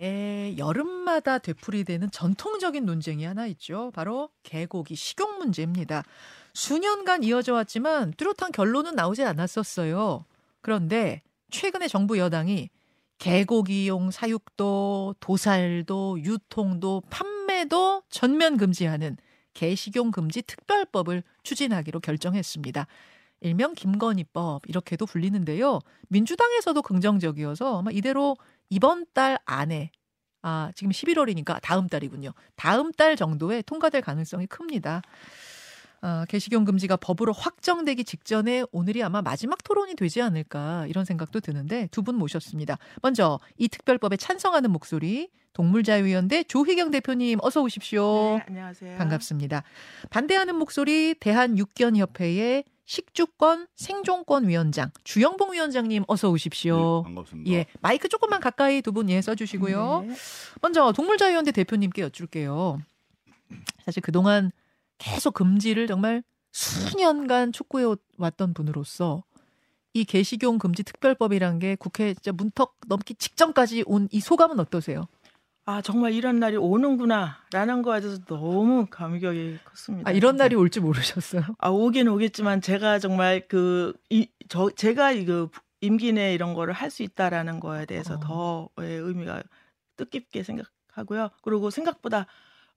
에, 여름마다 되풀이되는 전통적인 논쟁이 하나 있죠. 바로 개고기 식용 문제입니다. 수년간 이어져 왔지만 뚜렷한 결론은 나오지 않았었어요. 그런데 최근에 정부 여당이 개고기용 사육도, 도살도, 유통도, 판매도 전면 금지하는 개식용 금지 특별법을 추진하기로 결정했습니다. 일명 김건희법 이렇게도 불리는데요. 민주당에서도 긍정적이어서 아마 이대로 이번 달 안에 아, 지금 11월이니까 다음 달이군요. 다음 달 정도에 통과될 가능성이 큽니다. 아, 개식용 금지가 법으로 확정되기 직전에 오늘이 아마 마지막 토론이 되지 않을까 이런 생각도 드는데 두 분 모셨습니다. 먼저 이 특별법에 찬성하는 목소리 동물자유위원회 조희경 대표님 어서 오십시오. 네, 안녕하세요. 반갑습니다. 반대하는 목소리 대한육견협회의 식주권 생존권 위원장 주영봉 위원장님 어서 오십시오. 네, 반갑습니다. 예, 마이크 조금만 가까이 두 분 예 써주시고요. 네. 먼저 동물자유연대 대표님께 여쭐게요. 사실 그동안 계속 금지를 정말 수년간 촉구해 왔던 분으로서 이 개식용 금지 특별법이란 게 국회 진짜 문턱 넘기 직전까지 온 이 소감은 어떠세요? 아 정말 이런 날이 오는구나라는 거에 대해서 너무 감격이 컸습니다. 아, 이런. 날이 올 줄 모르셨어요? 아 오긴 오겠지만 제가 정말 그 이 저 제가 이거 임기 내 이런 거를 할 수 있다라는 거에 대해서 어. 더 예, 의미가 뜻깊게 생각하고요. 그리고 생각보다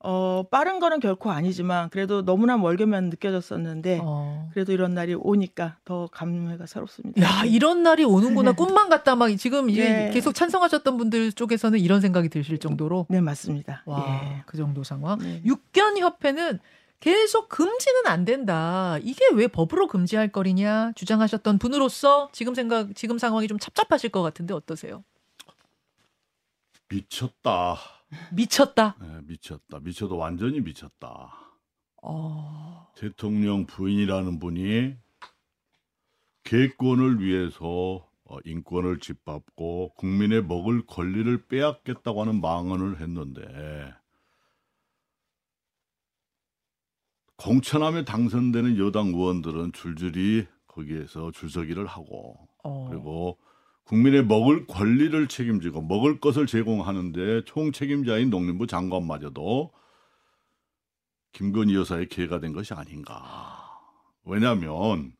어 빠른 거는 결코 아니지만 그래도 너무나 멀게만 느껴졌었는데 어. 그래도 이런 날이 오니까 더 감회가 새롭습니다. 야, 이런 날이 오는구나. 꿈만 같다. 막 지금 이제 네. 계속 찬성하셨던 분들 쪽에서는 이런 생각이 드실 정도로. 네 맞습니다. 와, 예. 그 정도 상황. 네. 육견협회는 계속 금지는 안 된다. 이게 왜 법으로 금지할 거리냐 주장하셨던 분으로서 지금 생각, 지금 상황이 좀 찹찹하실 것 같은데 어떠세요? 미쳤다. 미쳤다. 네, 미쳤다. 미쳐도 완전히 미쳤다. 어, 대통령 부인이라는 분이 개권을 위해서 어, 인권을 짓밟고 국민의 먹을 권리를 빼앗겠다고 하는 망언을 했는데 공천함에 당선되는 여당 의원들은 줄줄이 거기에서 줄서기를 하고 어. 그리고 국민의 먹을 권리를 책임지고 먹을 것을 제공하는데 총책임자인 농림부 장관마저도 김건희 여사의 기회가 된 것이 아닌가. 왜냐하면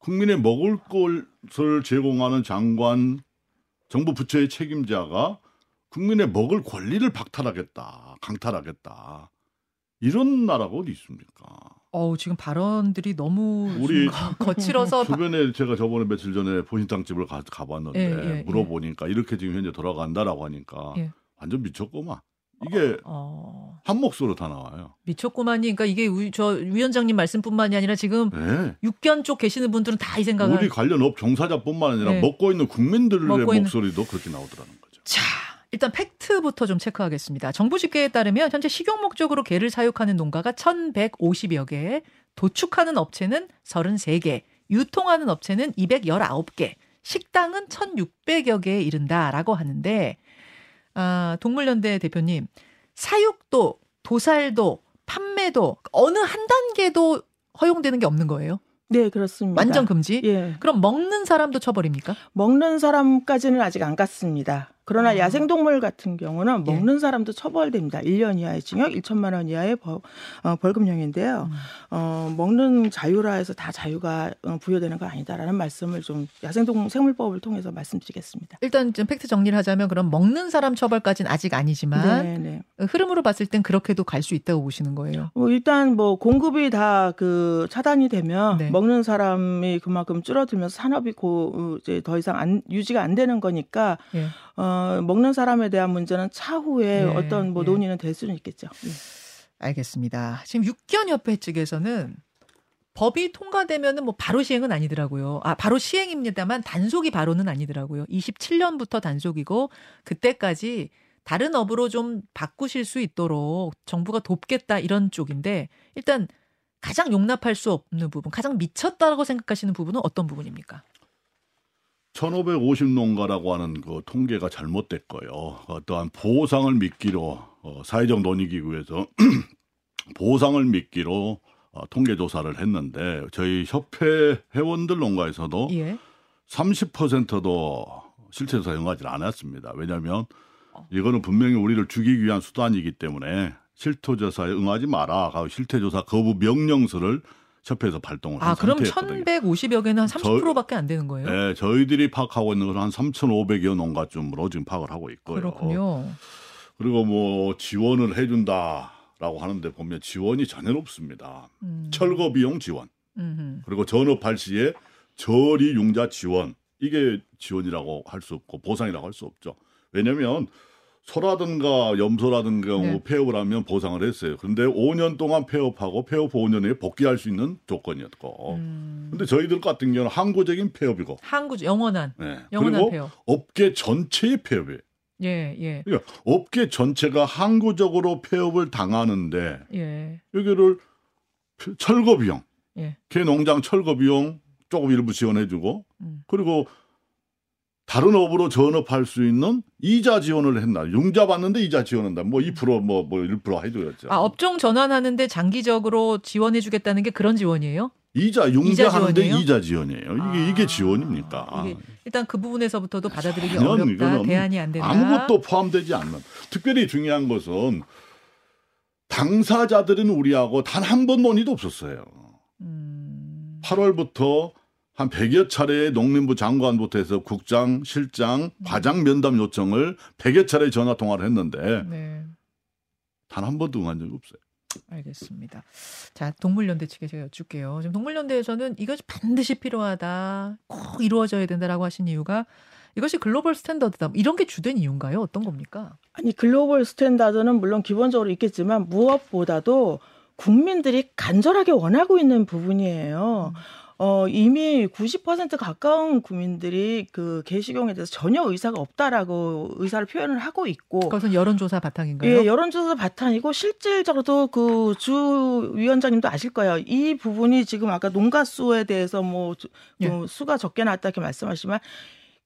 국민의 먹을 것을 제공하는 장관 정부 부처의 책임자가 국민의 먹을 권리를 박탈하겠다, 강탈하겠다. 이런 나라가 어디 있습니까? 어우, 지금 발언들이 너무 우리 좀 거칠어서 바- 주변에 제가 저번에 며칠 전에 보신탕집을 가, 가봤는데 예, 예, 예. 물어보니까 이렇게 지금 현재 돌아간다라고 하니까 예. 완전 미쳤구만. 이게 어, 한 목소리로 다 나와요. 미쳤구만이. 그러니까 이게 우- 저 위원장님 말씀뿐만이 아니라 지금 네. 육견 쪽 계시는 분들은 다 이 생각을 우리 관련 업 종사자뿐만 아니라 네. 먹고 있는 국민들의 먹고 있는- 목소리도 그렇게 나오더라는 거죠. 자, 일단 팩트부터 좀 체크하겠습니다. 정부 집계에 따르면 현재 식용 목적으로 개를 사육하는 농가가 1,150여 개, 도축하는 업체는 33개, 유통하는 업체는 219개, 식당은 1,600여 개에 이른다라고 하는데 아, 동물연대 대표님, 사육도, 도살도, 판매도 어느 한 단계도 허용되는 게 없는 거예요? 네 그렇습니다. 완전 금지? 예. 그럼 먹는 사람도 처벌입니까? 먹는 사람까지는 아직 안 갔습니다. 그러나 아. 야생동물 같은 경우는 예. 먹는 사람도 처벌됩니다. 1년 이하의 징역, 1천만 원 이하의 벌, 어, 벌금형인데요. 음. 어, 먹는 자유라 해서 다 자유가 어, 부여되는 건 아니다라는 말씀을 좀 야생동 생물법을 통해서 말씀드리겠습니다. 일단 좀 팩트 정리를 하자면 그럼 먹는 사람 처벌까지는 아직 아니지만 네, 네. 흐름으로 봤을 땐 그렇게도 갈 수 있다고 보시는 거예요. 뭐 일단 뭐 공급이 다 그 차단이 되면 네. 먹는 사람이 그만큼 줄어들면서 산업이 고 어, 이제 더 이상 안, 유지가 안 되는 거니까 예. 어, 먹는 사람에 대한 문제는 차후에 예, 어떤 뭐 예. 논의는 될 수는 있겠죠. 예. 알겠습니다. 지금 육견협회 측에서는 법이 통과되면은 뭐 바로 시행은 아니더라고요. 아, 바로 시행입니다만 단속이 바로는 아니더라고요. 27년부터 단속이고 그때까지 다른 업으로 좀 바꾸실 수 있도록 정부가 돕겠다 이런 쪽인데 일단 가장 용납할 수 없는 부분, 가장 미쳤다고 생각하시는 부분은 어떤 부분입니까? 1550농가라고 하는 그 통계가 잘못됐고요. 어떠한 보상을 미끼로 어, 사회적 논의기구에서 보상을 미끼로 어, 통계 조사를 했는데 저희 협회 회원들 농가에서도 예. 30%도 실태 조사 응하지 않았습니다. 왜냐하면 이거는 분명히 우리를 죽이기 위한 수단이기 때문에 실토조사에 응하지 마라. 하고 실태조사 거부 명령서를 협회에서 발동을 한 아, 그럼 상태였거든요. 1150여 개는 한 30%밖에 안 되는 거예요? 네, 저희들이 파악하고 있는 것은 한 3,500여 농가쯤으로 지금 파악을 하고 있고요. 그렇군요. 그리고 뭐 지원을 해준다라고 하는데 보면 지원이 전혀 없습니다. 음. 철거 비용 지원 음흠. 그리고 전업할 시에 저리 융자 지원 이게 지원이라고 할 수 없고 보상이라고 할 수 없죠. 왜냐하면 소라든가 염소라든가 네. 뭐 폐업을 하면 보상을 했어요. 그런데 5년 동안 폐업하고 폐업 후 5년 후에 복귀할 수 있는 조건이었고. 음. 근데 저희들 같은 경우는 항구적인 폐업이고. 항구 영원한 네. 영원한 그리고 폐업. 업계 전체의 폐업이에요. 예, 예. 그러니까 업계 전체가 항구적으로 폐업을 당하는데 예. 여기를 철거 비용, 예. 개 농장 철거 비용 조금 일부 지원해주고 음. 그리고 다른 업으로 전업할 수 있는 이자 지원을 했나? 융자 받는데 이자 지원한다. 뭐 2%뭐 뭐 1% 해줘야죠. 아, 업종 전환하는데 장기적으로 지원해 주겠다는 게 그런 지원이에요? 이자 이자 융자하는데 지원이에요? 이자 지원이에요. 이게 아, 이게 지원입니까? 이게 일단 그 부분에서부터도 받아들이기 어렵다. 대안이 안 된다. 아무것도 포함되지 않는. 특별히 중요한 것은 당사자들은 우리하고 단 한 번 논의도 없었어요. 음. 8월부터 한 100여 차례의 농림부 장관부터 해서 국장, 실장, 과장 면담 요청을 100여 차례 전화 통화를 했는데 네. 단한 번도 응한 적이 없어요. 알겠습니다. 자, 동물연대 측에 제가 여쭐게요. 지금 동물연대에서는 이것이 반드시 필요하다, 꼭 이루어져야 된다라고 하신 이유가 이것이 글로벌 스탠더드다. 이런 게 주된 이유인가요? 어떤 겁니까? 아니 글로벌 스탠다드는 물론 기본적으로 있겠지만 무엇보다도 국민들이 간절하게 원하고 있는 부분이에요. 어, 이미 90% 가까운 국민들이 그 개식용에 대해서 전혀 의사가 없다라고 의사를 표현을 하고 있고 그것은 여론조사 바탕인가요? 예, 여론조사 바탕이고 실질적으로도 그 주 위원장님도 아실 거예요. 이 부분이 지금 아까 농가 수에 대해서 뭐 예. 수가 적게 나왔다 이렇게 말씀하시지만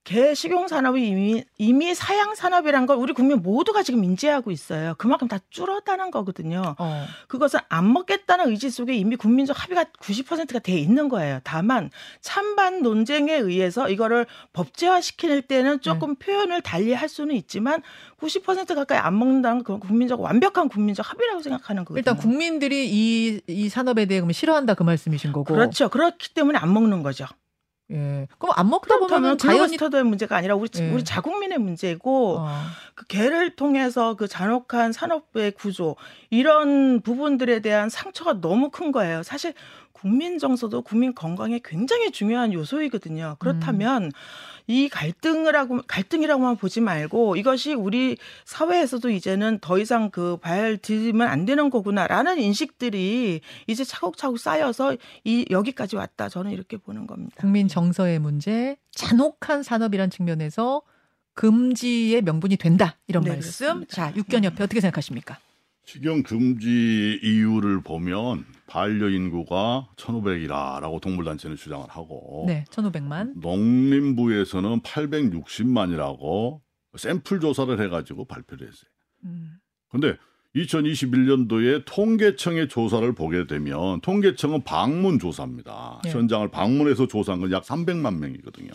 개 식용 산업이 이미 이미 사양 산업이란 걸 우리 국민 모두가 지금 인지하고 있어요. 그만큼 다 줄었다는 거거든요. 어. 그것은 안 먹겠다는 의지 속에 이미 국민적 합의가 90%가 돼 있는 거예요. 다만 찬반 논쟁에 의해서 이거를 법제화 시킬 때는 조금 표현을 달리 할 수는 있지만 90% 가까이 안 먹는다는 건 국민적 완벽한 국민적 합의라고 생각하는 거거든요. 일단 국민들이 이, 이 산업에 대해 그러면 싫어한다 그 말씀이신 거고. 그렇죠. 그렇기 때문에 안 먹는 거죠. 예. 그럼 안 먹다 보면 자연히 글로벌스터드의 문제가 아니라 우리 예. 우리 자국민의 문제고 어. 그 개를 통해서 그 잔혹한 산업의 구조 이런 부분들에 대한 상처가 너무 큰 거예요. 사실 국민 정서도 국민 건강에 굉장히 중요한 요소이거든요. 그렇다면 이 갈등을 하고 갈등이라고만 보지 말고 이것이 우리 사회에서도 이제는 더 이상 그 발 들이면 안 되는 거구나라는 인식들이 이제 차곡차곡 쌓여서 이 여기까지 왔다. 저는 이렇게 보는 겁니다. 국민 정서의 문제, 잔혹한 산업이란 측면에서 금지의 명분이 된다. 이런 네, 말씀. 그렇습니다. 자, 육견 협회 어떻게 생각하십니까? 식용 금지 이유를 보면 반려 인구가 1,500이라라고 동물단체는 주장을 하고 네, 1,500만. 농림부에서는 860만이라고 샘플 조사를 해 가지고 발표를 했어요. 음. 근데 2021년도에 통계청의 조사를 보게 되면 통계청은 방문 조사입니다. 예. 현장을 방문해서 조사한 건 약 300만 명이거든요.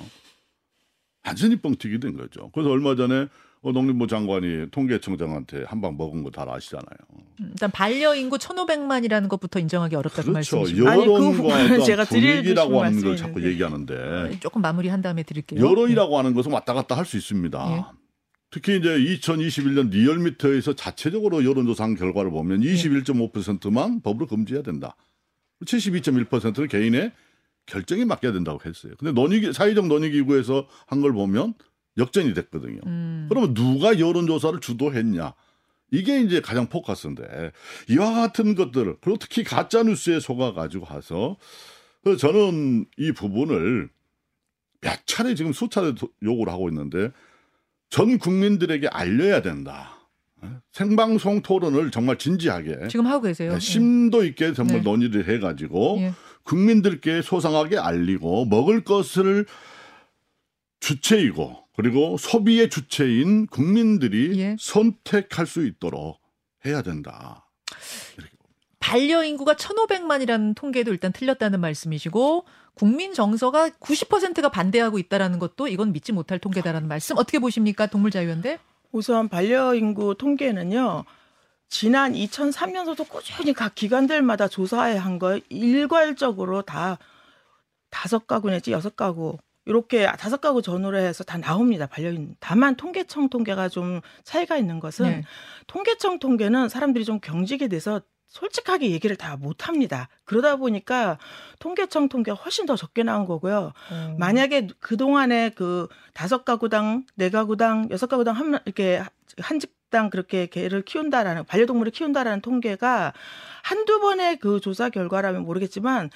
완전히 뻥튀기 된 거죠. 그래서 얼마 전에 어, 농림부 장관이 통계청장한테 한 방 먹은 거 다 아시잖아요. 음, 일단 반려인구 1,500만이라는 것부터 인정하기 어렵다 그 그렇죠. 그 여론과 어떤 제가 분위기라고 하는 걸 자꾸. 얘기하는데 조금 마무리한 다음에 드릴게요. 여론이라고 하는 것은 왔다 갔다 할 수 있습니다. 예. 특히 이제 2021년 리얼미터에서 자체적으로 여론조사한 결과를 보면 21.5%만 법으로 금지해야 된다. 72.1%는 개인의 결정에 맡겨야 된다고 했어요. 근데 논의 사회적 논의기구에서 한 걸 보면 역전이 됐거든요. 음. 그러면 누가 여론조사를 주도했냐? 이게 이제 가장 포커스인데 이와 같은 것들을 그리고 특히 가짜 뉴스에 속아 가지고 가서 그래서 저는 이 부분을 몇 차례 지금 수차례 도- 요구를 하고 있는데 전 국민들에게 알려야 된다. 생방송 토론을 정말 진지하게 지금 하고 계세요. 네, 심도 있게 정말 네. 논의를 해가지고 예. 국민들께 소상하게 알리고 먹을 것을 주체이고 그리고 소비의 주체인 국민들이 예. 선택할 수 있도록 해야 된다. 반려 인구가 1,500만이라는 통계도 일단 틀렸다는 말씀이시고 국민 정서가 90%가 반대하고 있다라는 것도 이건 믿지 못할 통계다라는 말씀 어떻게 보십니까? 동물자유연대? 우선 반려 인구 통계는요. 지난 2003년서도 꾸준히 각 기관들마다 조사해 한거 일괄적으로 다 다섯 가구 내지 여섯 가구 이렇게 다섯 가구 전후로 해서 다 나옵니다. 반려인. 다만 통계청 통계가 좀 차이가 있는 것은 네. 통계청 통계는 사람들이 좀 경직이 돼서 솔직하게 얘기를 다 못합니다. 그러다 보니까 통계청 통계가 훨씬 더 적게 나온 거고요. 어. 만약에 그 동안에 그 다섯 가구당, 네 가구당, 여섯 가구당 한 이렇게 한 집당 그렇게 개를 키운다라는 반려동물을 키운다라는 통계가 한두 번의 그 조사 결과라면 모르겠지만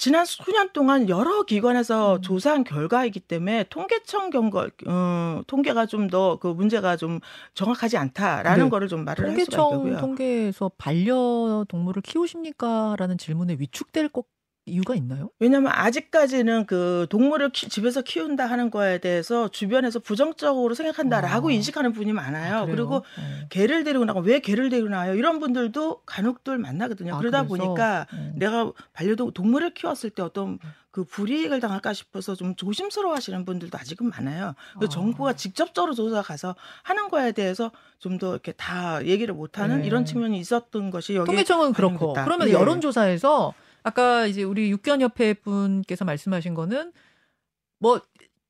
지난 수년 동안 여러 기관에서 음. 조사한 결과이기 때문에 통계청 경과 어, 통계가 좀 더 그 문제가 좀 정확하지 않다라는 네. 거를 좀 말을 할 수가 통계청 있고요. 통계에서 반려 동물을 키우십니까라는 질문에 위축될 것 이유가 있나요? 왜냐하면 아직까지는 그 동물을 키- 집에서 키운다 하는 거에 대해서 주변에서 부정적으로 생각한다라고 아. 인식하는 분이 많아요. 아? 그리고 어. 개를 데리고 나가 왜 개를 데리고 나요? 이런 분들도 간혹들 만나거든요. 아, 그러다 그래서? 보니까 어. 내가 반려동 동물을 키웠을 때 어떤 그 불이익을 당할까 싶어서 좀 조심스러워 하시는 분들도 아직은 많아요. 그 아. 정부가 직접적으로 조사 가서 하는 거에 대해서 좀 더 이렇게 다 얘기를 못 하는 네. 이런 측면이 있었던 것이 여기 통계청은 그렇고 반영됐다. 그러면 예. 여론조사에서 아까 이제 우리 육견협회 분께서 말씀하신 거는 뭐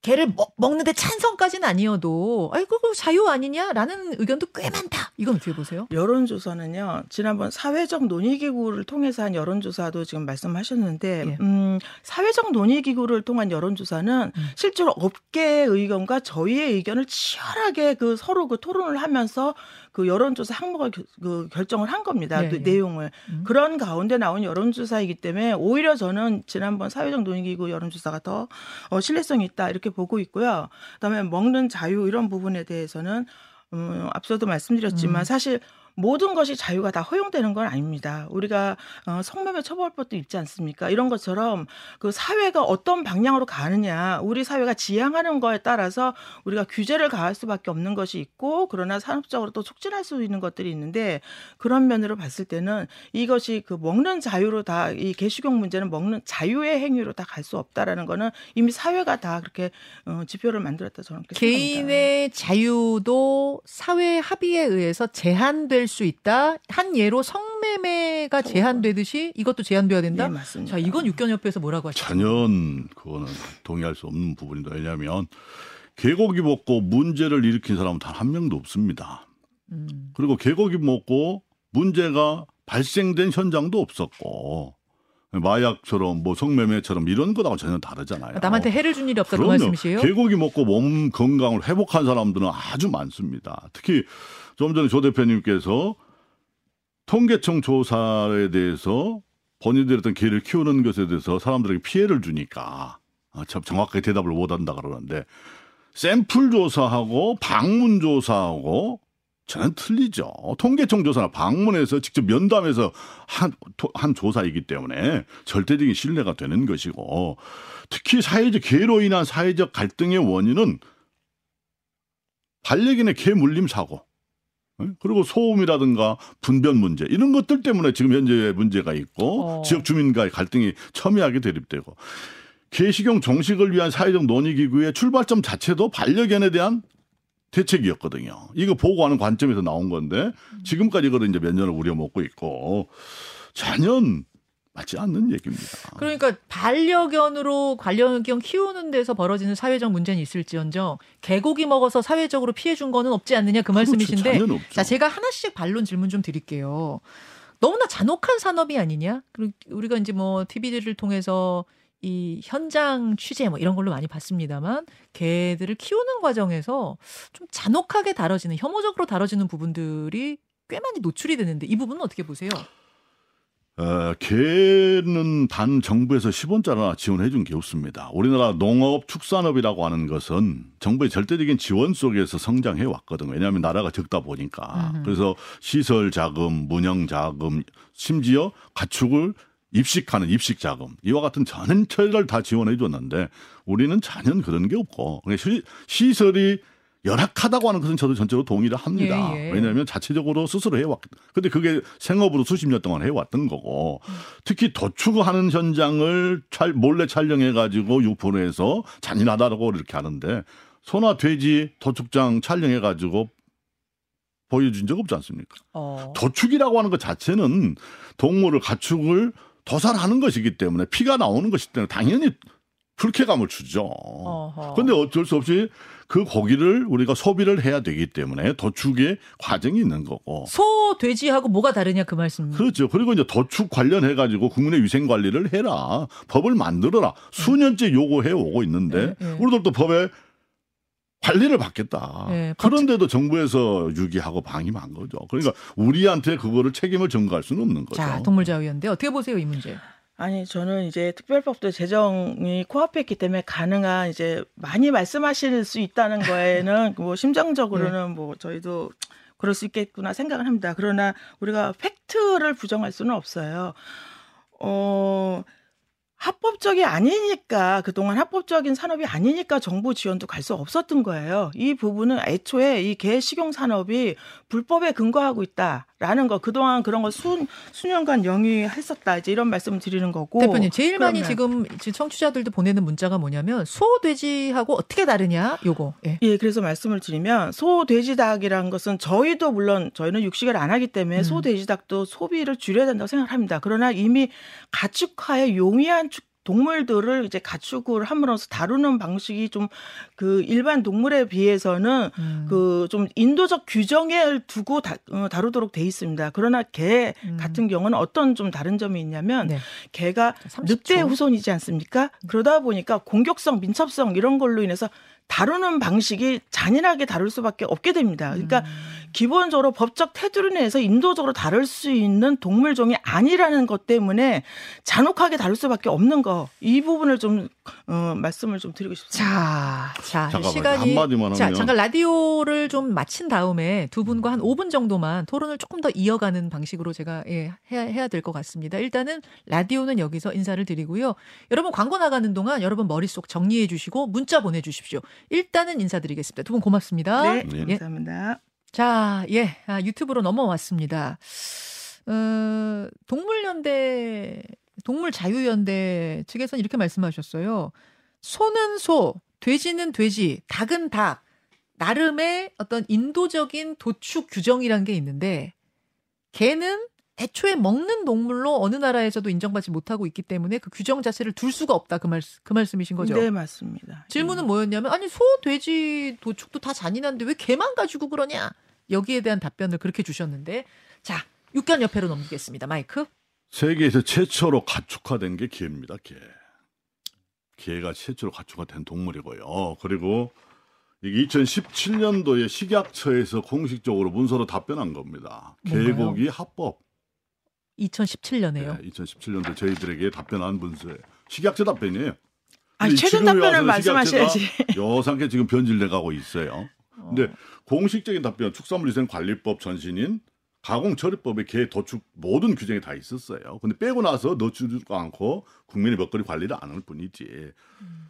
개를 먹, 먹는데 찬성까지는 아니어도 아이 그거 자유 아니냐라는 의견도 꽤 많다. 이건 어떻게 보세요? 여론조사는요, 지난번 사회적 논의기구를 통해서 한 여론조사도 지금 말씀하셨는데, 예. 음, 사회적 논의기구를 통한 여론조사는 음. 실제로 업계의 의견과 저희의 의견을 치열하게 그 서로 그 토론을 하면서 그 여론조사 항목을 겨- 그 결정을 한 겁니다. 예, 그 예. 내용을. 음. 그런 가운데 나온 여론조사이기 때문에 오히려 저는 지난번 사회적 논의기구 여론조사가 더 어, 신뢰성이 있다 이렇게 보고 있고요. 그다음에 먹는 자유 이런 부분에 대해서는 음, 앞서도 말씀드렸지만 음. 사실 모든 것이 자유가 다 허용되는 건 아닙니다. 우리가 어, 성매매 처벌법도 있지 않습니까? 이런 것처럼 그 사회가 어떤 방향으로 가느냐, 우리 사회가 지향하는 거에 따라서 우리가 규제를 가할 수밖에 없는 것이 있고, 그러나 산업적으로 또 촉진할 수 있는 것들이 있는데 그런 면으로 봤을 때는 이것이 그 먹는 자유로 다 이 개식용 문제는 먹는 자유의 행위로 다 갈 수 없다라는 거는 이미 사회가 다 그렇게 어, 지표를 만들었다 저는 그렇게 생각합니다. 개인의 자유도 사회 합의에 의해서 제한될 수 있다. 한 예로 성매매가 제한되듯이 이것도 제한돼야 된다. 네, 맞습니다. 자, 이건 육견협회에서 뭐라고 하시죠? 전혀 그거는 동의할 수 없는 부분입니다. 왜냐하면 개고기 먹고 문제를 일으킨 사람은 단 한 명도 없습니다. 음. 그리고 개고기 먹고 문제가 발생된 현장도 없었고 마약처럼 뭐 성매매처럼 이런 거하고 전혀 다르잖아요. 남한테 해를 준 일이 없다 그. 말씀이시에요? 개고기 먹고 몸 건강을 회복한 사람들은 아주 많습니다. 특히 좀 전에 조 대표님께서 통계청 조사에 대해서 본인들이 어떤 개를 키우는 것에 대해서 사람들에게 피해를 주니까 아, 참 정확하게 대답을 못한다 그러는데 샘플 조사하고 방문 조사하고 저는 틀리죠. 통계청 조사나 방문해서 직접 면담해서 한, 토- 한 조사이기 때문에 절대적인 신뢰가 되는 것이고 특히 사회적 개로 인한 사회적 갈등의 원인은 반려견의 개 물림 사고 예? 그리고 소음이라든가 분변 문제 이런 것들 때문에 지금 현재 문제가 있고 어. 지역 주민과의 갈등이 첨예하게 대립되고 개식용 정식을 위한 사회적 논의 기구의 출발점 자체도 반려견에 대한 대책이었거든요. 이거 보고하는 관점에서 나온 건데 지금까지 이걸 이제 몇 년을 우려먹고 있고 전혀 맞지 않는 얘기입니다. 그러니까 반려견으로 반려견 키우는 데서 벌어지는 사회적 문제는 있을지언정 개고기 먹어서 사회적으로 피해 준 거는 없지 않느냐 그 말씀이신데 그렇죠. 없죠. 자 제가 하나씩 반론 질문 좀 드릴게요. 너무나 잔혹한 산업이 아니냐? 그리고 우리가 이제 뭐 TV를 통해서 이 현장 취재 뭐 이런 걸로 많이 봤습니다만 개들을 키우는 과정에서 좀 잔혹하게 다뤄지는 혐오적으로 다뤄지는 부분들이 꽤 많이 노출이 되는데 이 부분은 어떻게 보세요? 어, 개는 단 정부에서 10원짜리나 지원해 준 게 없습니다. 우리나라 농업 축산업이라고 하는 것은 정부의 절대적인 지원 속에서 성장해 왔거든요. 왜냐하면 나라가 적다 보니까. 음흠. 그래서 시설 자금, 문형 자금, 심지어 가축을 입식하는 입식 자금 이와 같은 전체를 다 지원해 줬는데 우리는 전혀 그런 게 없고 시, 시설이 열악하다고 하는 것은 저도 전적으로 동의를 합니다. 예, 예. 왜냐하면 자체적으로 스스로 해왔. 근데 그게 생업으로 수십 년 동안 해왔던 거고 특히 도축하는 현장을 찰, 몰래 촬영해 가지고 유포해서 잔인하다고 이렇게 하는데 소나 돼지 도축장 촬영해 가지고 보여준 적 없지 않습니까? 어. 도축이라고 하는 것 자체는 동물을 가축을 도살하는 것이기 때문에 피가 나오는 것이기 때문에 당연히 불쾌감을 주죠. 어허. 그런데 어쩔 수 없이 그 고기를 우리가 소비를 해야 되기 때문에 도축의 과정이 있는 거고. 소, 돼지하고 뭐가 다르냐 그 말씀. 그렇죠. 그리고 이제 도축 관련해 가지고 국민의 위생 관리를 해라. 법을 만들어라. 수년째 요구해 오고 있는데 네, 네. 우리들도 법에 관리를 받겠다. 네, 법- 그런데도 정부에서 유기하고 방임한 거죠. 그러니까 우리한테 그거를 책임을 전가할 수는 없는 거죠. 자, 동물자유연대 어떻게 보세요 이 문제? 아니 저는 이제 특별법도 제정이 코앞에 있기 때문에 가능한 이제 많이 말씀하실 수 있다는 거에는 뭐 심정적으로는 뭐 저희도 그럴 수 있겠구나 생각을 합니다. 그러나 우리가 팩트를 부정할 수는 없어요. 어 합법적이 아니니까 그동안 합법적인 산업이 아니니까 정부 지원도 갈 수 없었던 거예요. 이 부분은 애초에 이 개 식용 산업이 불법에 근거하고 있다라는 거 그동안 그런 거 수, 수년간 영위했었다 이제 이런 말씀을 드리는 거고 대표님 제일 많이 그러면- 지금 지금 청취자들도 보내는 문자가 뭐냐면 소, 돼지하고 어떻게 다르냐 요거. 예. 예, 그래서 말씀을 드리면 소, 돼지, 닭이라는 것은 저희도 물론 저희는 육식을 안 하기 때문에 음. 소, 돼지, 닭도 소비를 줄여야 된다고 생각합니다. 그러나 이미 가축화에 용이한 축- 동물들을 이제 가축을 함으로써 다루는 방식이 좀 그 일반 동물에 비해서는 음. 그좀 인도적 규정을 두고 다, 어, 다루도록 돼 있습니다. 그러나 개 음. 같은 경우는 어떤 좀 다른 점이 있냐면 네. 개가 30초. 늑대 후손이지 않습니까? 그러다 보니까 공격성, 민첩성 이런 걸로 인해서 다루는 방식이 잔인하게 다룰 수밖에 없게 됩니다. 그러니까 기본적으로 법적 테두리 내에서 인도적으로 다룰 수 있는 동물종이 아니라는 것 때문에 잔혹하게 다룰 수밖에 없는 거 이 부분을 좀 어, 말씀을 좀 드리고 싶습니다. 자, 자. 시간이 한마디만 자. 잠깐 라디오를 좀 마친 다음에 두 분과 한 5분 정도만 토론을 조금 더 이어가는 방식으로 제가 예, 해야, 해야 될 것 같습니다. 일단은 라디오는 여기서 인사를 드리고요. 여러분 광고 나가는 동안 여러분 머릿속 정리해 주시고 문자 보내 주십시오. 일단은 인사드리겠습니다. 두 분 고맙습니다. 네, 예. 감사합니다. 자, 예, 아, 유튜브로 넘어왔습니다. 어, 동물연대, 동물자유연대 측에서는 이렇게 말씀하셨어요. 소는 소, 돼지는 돼지, 닭은 닭. 나름의 어떤 인도적인 도축 규정이란 게 있는데, 개는 애초에 먹는 동물로 어느 나라에서도 인정받지 못하고 있기 때문에 그 규정 자체를 둘 수가 없다. 그 말, 그 말씀이신 거죠. 네, 맞습니다. 질문은 뭐였냐면 아니 소, 돼지 도축도 다 잔인한데 왜 개만 가지고 그러냐? 여기에 대한 답변을 그렇게 주셨는데 자 육견 옆에로 넘기겠습니다. 마이크. 세계에서 최초로 가축화된 게 개입니다. 개. 개가 최초로 가축화된 동물이고요. 그리고 이게 2017년도에 식약처에서 공식적으로 문서로 답변한 겁니다. 뭔가요? 개고기 합법. 2017년에요. 네, 2017년도 저희들에게 답변한 문서예요. 식약처 답변이에요. 아, 최근 답변을 말씀하셔야지. 여상케 지금 변질돼 가고 있어요. 근데 어. 공식적인 답변 축산물위생관리법 전신인 가공처리법에 개 도축 모든 규정이 다 있었어요. 근데 빼고 나서 넣지도 않고 국민의 먹거리 관리를 안 할 뿐이지.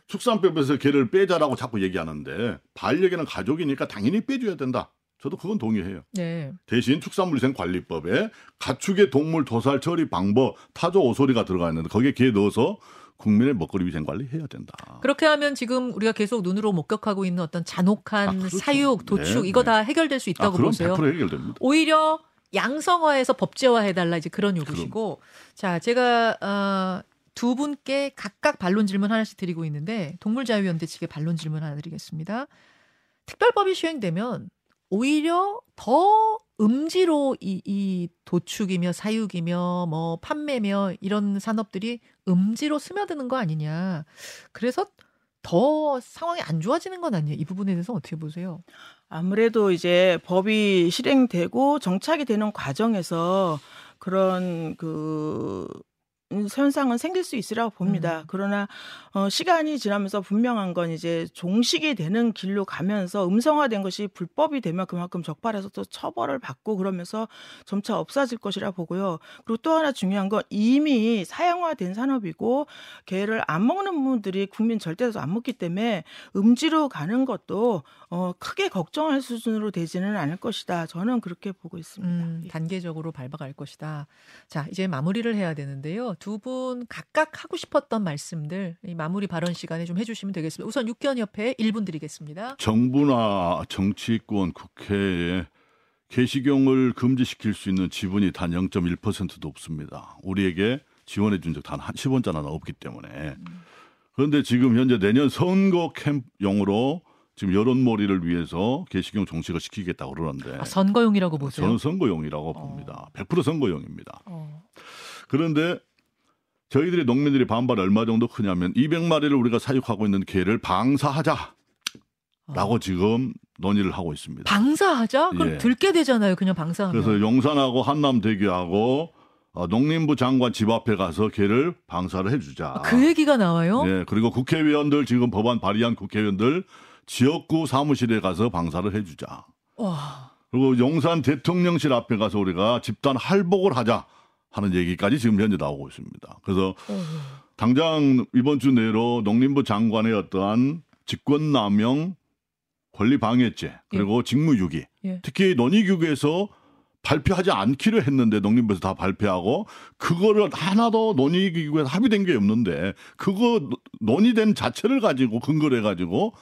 축산법에서 개를 빼자라고 자꾸 얘기하는데 반려견은 가족이니까 당연히 빼줘야 된다. 저도 그건 동의해요. 네. 대신 축산물위생관리법에 가축의 동물 도살 처리 방법 타조 오소리가 들어가 있는데 거기에 개 넣어서 국민의 먹거리 위생 관리 해야 된다. 그렇게 하면 지금 우리가 계속 눈으로 목격하고 있는 어떤 잔혹한 아, 그렇죠. 사육, 도축 네, 이거 네. 다 해결될 수 있다고 그럼 보세요. 100% 해결됩니다. 오히려 양성화해서 법제화해달라 이제 그런 요구시고 자 제가 어, 두 분께 각각 반론 질문 하나씩 드리고 있는데 동물자유연대 측의 반론 질문 하나 드리겠습니다. 특별법이 시행되면 오히려 더 음지로 이, 이 도축이며 사육이며 뭐 판매며 이런 산업들이 음지로 스며드는 거 아니냐. 그래서 더 상황이 안 좋아지는 건 아니에요. 이 부분에 대해서 어떻게 보세요? 아무래도 이제 법이 실행되고 정착이 되는 과정에서 그런 그 현상은 생길 수 있으라고 봅니다. 음. 그러나 어, 시간이 지나면서 분명한 건 이제 종식이 되는 길로 가면서 음성화된 것이 불법이 되면 그만큼 적발해서 또 처벌을 받고 그러면서 점차 없어질 것이라 보고요. 그리고 또 하나 중요한 건 이미 사양화된 산업이고 개를 안 먹는 분들이 국민 절대로 안 먹기 때문에 음지로 가는 것도 어, 크게 걱정할 수준으로 되지는 않을 것이다. 저는 그렇게 보고 있습니다. 음, 예. 단계적으로 밟아갈 것이다. 자, 이제 마무리를 해야 되는데요. 두 분 각각 하고 싶었던 말씀들 이 마무리 발언 시간에 좀 해주시면 되겠습니다. 우선 육견협회 1분 드리겠습니다. 정부나 정치권, 국회에 개식용을 금지시킬 수 있는 지분이 단 0.1%도 없습니다. 우리에게 지원해 준 적단한 10원짜리나 없기 때문에. 그런데 지금 현재 내년 선거 캠용으로 지금 여론몰이를 위해서 개식용 정식을 시키겠다고 그러는데 아, 선거용이라고 보세요. 저는 선거용이라고 봅니다. 100% 선거용입니다. 어. 그런데 저희들이 농민들이 반발이 얼마 정도 크냐면 200마리를 우리가 사육하고 있는 개를 방사하자 라고 어. 지금 논의를 하고 있습니다. 방사하자? 그럼 예. 들게 되잖아요. 그냥 방사하면. 그래서 용산하고 한남 대교하고 어, 농림부 장관 집 앞에 가서 개를 방사를 해주자. 아, 그 얘기가 나와요? 네, 그리고 국회의원들 지금 법안 발의한 국회의원들 지역구 사무실에 가서 방사를 해주자. 와. 그리고 용산 대통령실 앞에 가서 우리가 집단 할복을 하자 하는 얘기까지 지금 현재 나오고 있습니다. 그래서 어. 당장 이번 주 내로 농림부 장관의 어떠한 직권남용, 권리방해죄 그리고 직무유기, 예. 특히 논의규칙에서 발표하지 않기로 했는데 농림부에서 다 발표하고 그거를 하나도 논의기구에서 합의된 게 없는데 그거 노- 논의된 자체를 가지고 근거를 해가지고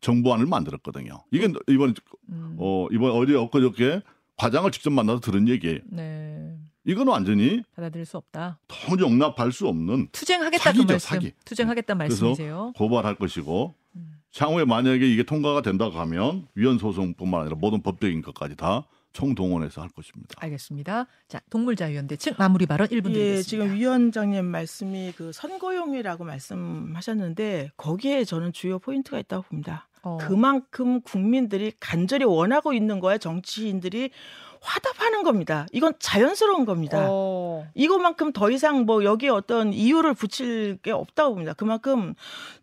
정부안을 만들었거든요. 이게 이번 음. 어 이번 어제 엊그저께 과장을 직접 만나서 들은 얘기예요. 네. 이건 완전히 받아들일 수 없다. 도저히 용납할 수 없는 투쟁하겠다 그 사기죠, 말씀. 사기. 투쟁하겠다 말씀이세요. 고발할 것이고 음. 향후에 만약에 이게 통과가 된다고 하면 위헌 소송뿐만 아니라 모든 법적인 것까지 다 총동원해서 할 것입니다. 알겠습니다. 자, 동물자유연대 측 마무리 발언 1분 예, 드리겠습니다. 지금 위원장님 말씀이 그 선거용이라고 말씀하셨는데 거기에 저는 주요 포인트가 있다고 봅니다. 어. 그만큼 국민들이 간절히 원하고 있는 거에 정치인들이 화답하는 겁니다. 이건 자연스러운 겁니다. 어. 이거만큼 더 이상 뭐 여기에 어떤 이유를 붙일 게 없다고 봅니다. 그만큼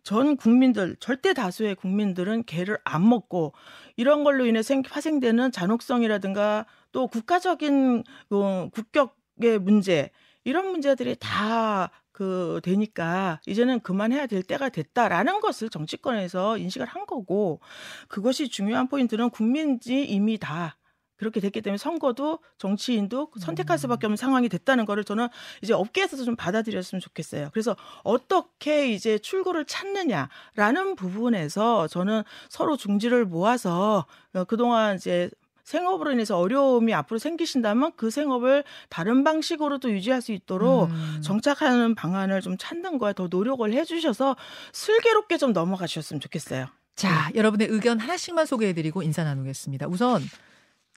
전 국민들, 절대 다수의 국민들은 개를 안 먹고 이런 걸로 인해 생, 파생되는 잔혹성이라든가 또 국가적인 어, 국격의 문제 이런 문제들이 다 그 되니까 이제는 그만해야 될 때가 됐다라는 것을 정치권에서 인식을 한 거고 그것이 중요한 포인트는 국민이 이미 다 그렇게 됐기 때문에 선거도 정치인도 선택할 수밖에 없는 상황이 됐다는 거를 저는 이제 업계에서도 좀 받아들였으면 좋겠어요. 그래서 어떻게 이제 출구를 찾느냐라는 부분에서 저는 서로 중지를 모아서 어, 그동안 이제 생업으로 인해서 어려움이 앞으로 생기신다면 그 생업을 다른 방식으로도 유지할 수 있도록 음. 정착하는 방안을 좀 찾는 거에 더 노력을 해주셔서 슬기롭게 좀 넘어가셨으면 좋겠어요. 자, 여러분의 의견 하나씩만 소개해드리고 인사 나누겠습니다. 우선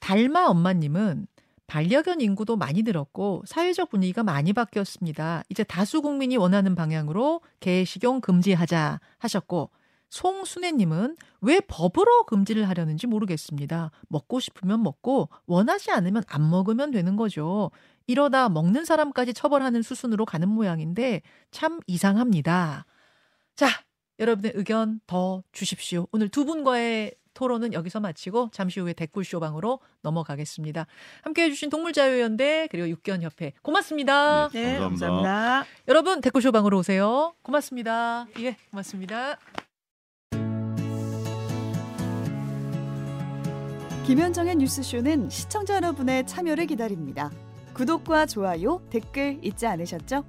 달마 엄마님은 반려견 인구도 많이 늘었고 사회적 분위기가 많이 바뀌었습니다. 이제 다수 국민이 원하는 방향으로 개 식용 금지하자 하셨고 송순애님은 왜 법으로 금지를 하려는지 모르겠습니다. 먹고 싶으면 먹고 원하지 않으면 안 먹으면 되는 거죠. 이러다 먹는 사람까지 처벌하는 수순으로 가는 모양인데 참 이상합니다. 자, 여러분의 의견 더 주십시오. 오늘 두 분과의 토론은 여기서 마치고 잠시 후에 댓글 쇼방으로 넘어가겠습니다. 함께 해 주신 동물자유연대 그리고 육견협회 고맙습니다. 네, 네, 감사합니다. 감사합니다. 여러분 댓글 쇼방으로 오세요. 고맙습니다. 예, 고맙습니다. 김현정의 뉴스쇼는 시청자 여러분의 참여를 기다립니다. 구독과 좋아요, 댓글 잊지 않으셨죠?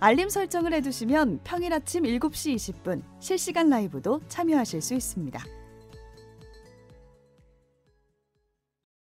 알림 설정을 해두시면 평일 아침 7시 20분 실시간 라이브도 참여하실 수 있습니다.